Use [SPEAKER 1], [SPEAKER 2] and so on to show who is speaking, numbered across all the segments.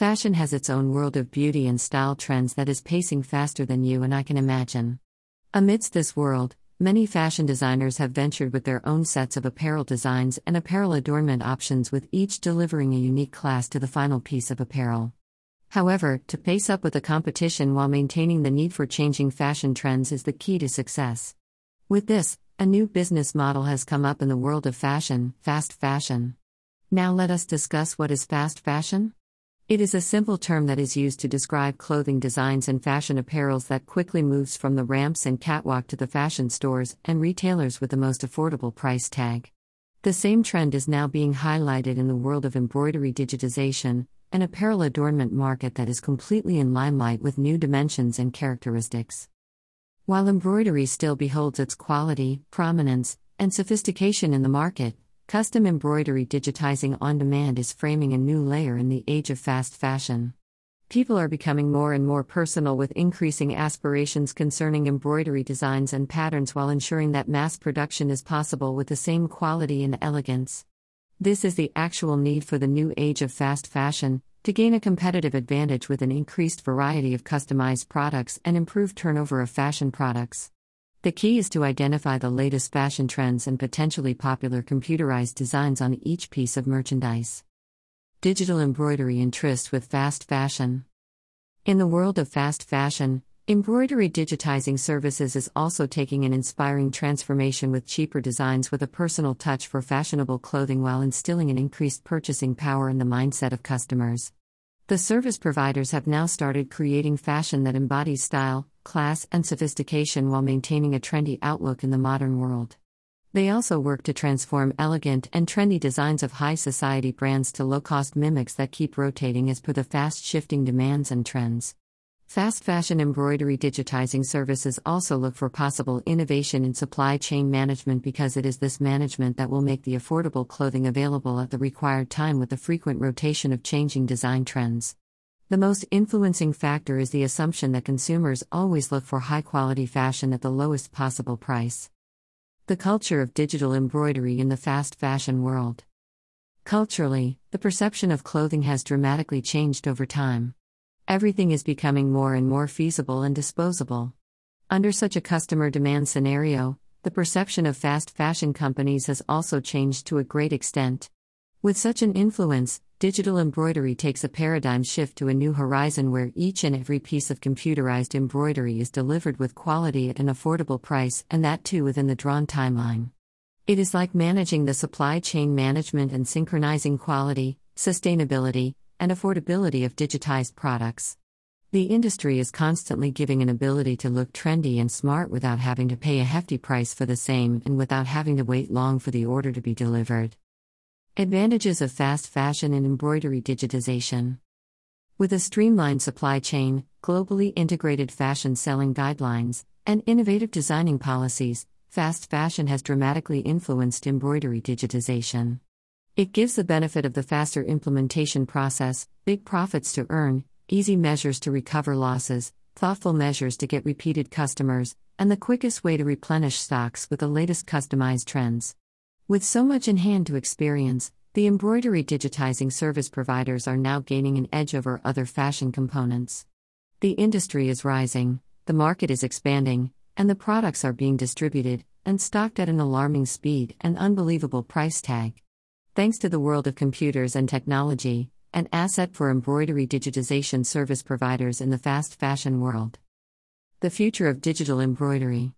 [SPEAKER 1] Fashion has its own world of beauty and style trends that is pacing faster than you and I can imagine. Amidst this world, many fashion designers have ventured with their own sets of apparel designs and apparel adornment options, with each delivering a unique class to the final piece of apparel. However, to pace up with the competition while maintaining the need for changing fashion trends is the key to success. With this, a new business model has come up in the world of fashion fast fashion. Now, let us discuss what is fast fashion. It is a simple term that is used to describe clothing designs and fashion apparels that quickly moves from the ramps and catwalk to the fashion stores and retailers with the most affordable price tag. The same trend is now being highlighted in the world of embroidery digitization, an apparel adornment market that is completely in limelight with new dimensions and characteristics. While embroidery still beholds its quality, prominence, and sophistication in the market, Custom embroidery digitizing on demand is framing a new layer in the age of fast fashion. People are becoming more and more personal with increasing aspirations concerning embroidery designs and patterns while ensuring that mass production is possible with the same quality and elegance. This is the actual need for the new age of fast fashion to gain a competitive advantage with an increased variety of customized products and improved turnover of fashion products. The key is to identify the latest fashion trends and potentially popular computerized designs on each piece of merchandise. Digital embroidery in tryst with fast fashion. In the world of fast fashion, embroidery digitizing services is also taking an inspiring transformation with cheaper designs with a personal touch for fashionable clothing while instilling an increased purchasing power in the mindset of customers. The service providers have now started creating fashion that embodies style, class, and sophistication while maintaining a trendy outlook in the modern world. They also work to transform elegant and trendy designs of high society brands to low cost mimics that keep rotating as per the fast shifting demands and trends. Fast fashion embroidery digitizing services also look for possible innovation in supply chain management because it is this management that will make the affordable clothing available at the required time with the frequent rotation of changing design trends. The most influencing factor is the assumption that consumers always look for high quality fashion at the lowest possible price. The culture of digital embroidery in the fast fashion world. Culturally, the perception of clothing has dramatically changed over time. Everything is becoming more and more feasible and disposable. Under such a customer demand scenario, the perception of fast fashion companies has also changed to a great extent. With such an influence, digital embroidery takes a paradigm shift to a new horizon where each and every piece of computerized embroidery is delivered with quality at an affordable price, and that too within the drawn timeline. It is like managing the supply chain management and synchronizing quality, sustainability, and affordability of digitized products. The industry is constantly giving an ability to look trendy and smart without having to pay a hefty price for the same and without having to wait long for the order to be delivered. Advantages of fast fashion and embroidery digitization. With a streamlined supply chain, globally integrated fashion selling guidelines, and innovative designing policies, fast fashion has dramatically influenced embroidery digitization. It gives the benefit of the faster implementation process, big profits to earn, easy measures to recover losses, thoughtful measures to get repeated customers, and the quickest way to replenish stocks with the latest customized trends. With so much in hand to experience, the embroidery digitizing service providers are now gaining an edge over other fashion components. The industry is rising, the market is expanding, and the products are being distributed and stocked at an alarming speed and unbelievable price tag. Thanks to the world of computers and technology, an asset for embroidery digitization service providers in the fast fashion world. The future of digital embroidery.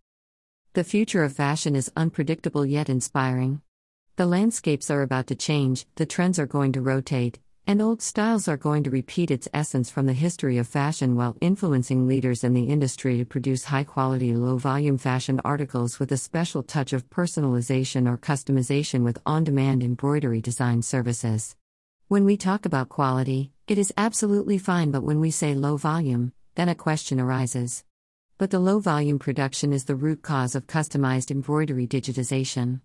[SPEAKER 1] The future of fashion is unpredictable yet inspiring. The landscapes are about to change, the trends are going to rotate, and old styles are going to repeat its essence from the history of fashion while influencing leaders in the industry to produce high quality, low volume fashion articles with a special touch of personalization or customization with on demand embroidery design services. When we talk about quality, it is absolutely fine, but when we say low volume, then a question arises. But the low volume production is the root cause of customized embroidery digitization.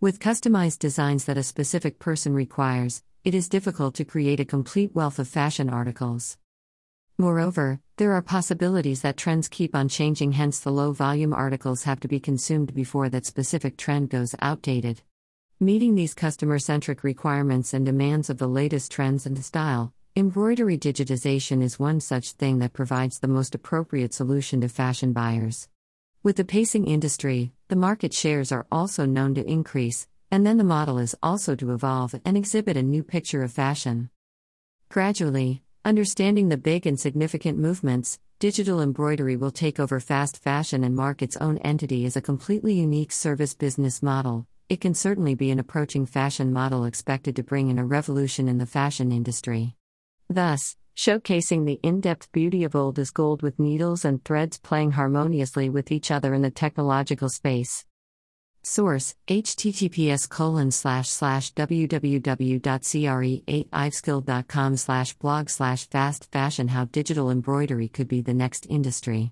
[SPEAKER 1] With customized designs that a specific person requires, it is difficult to create a complete wealth of fashion articles. Moreover, there are possibilities that trends keep on changing, hence, the low volume articles have to be consumed before that specific trend goes outdated. Meeting these customer centric requirements and demands of the latest trends and style Embroidery digitization is one such thing that provides the most appropriate solution to fashion buyers. With the pacing industry, the market shares are also known to increase, and then the model is also to evolve and exhibit a new picture of fashion. Gradually, understanding the big and significant movements, digital embroidery will take over fast fashion and mark its own entity as a completely unique service business model. It can certainly be an approaching fashion model expected to bring in a revolution in the fashion industry. Thus, showcasing the in depth beauty of old as gold with needles and threads playing harmoniously with each other in the technological space. Source https colon slash slash www.cre8iveskill.com slash blog slash fast fashion how digital embroidery could be the next industry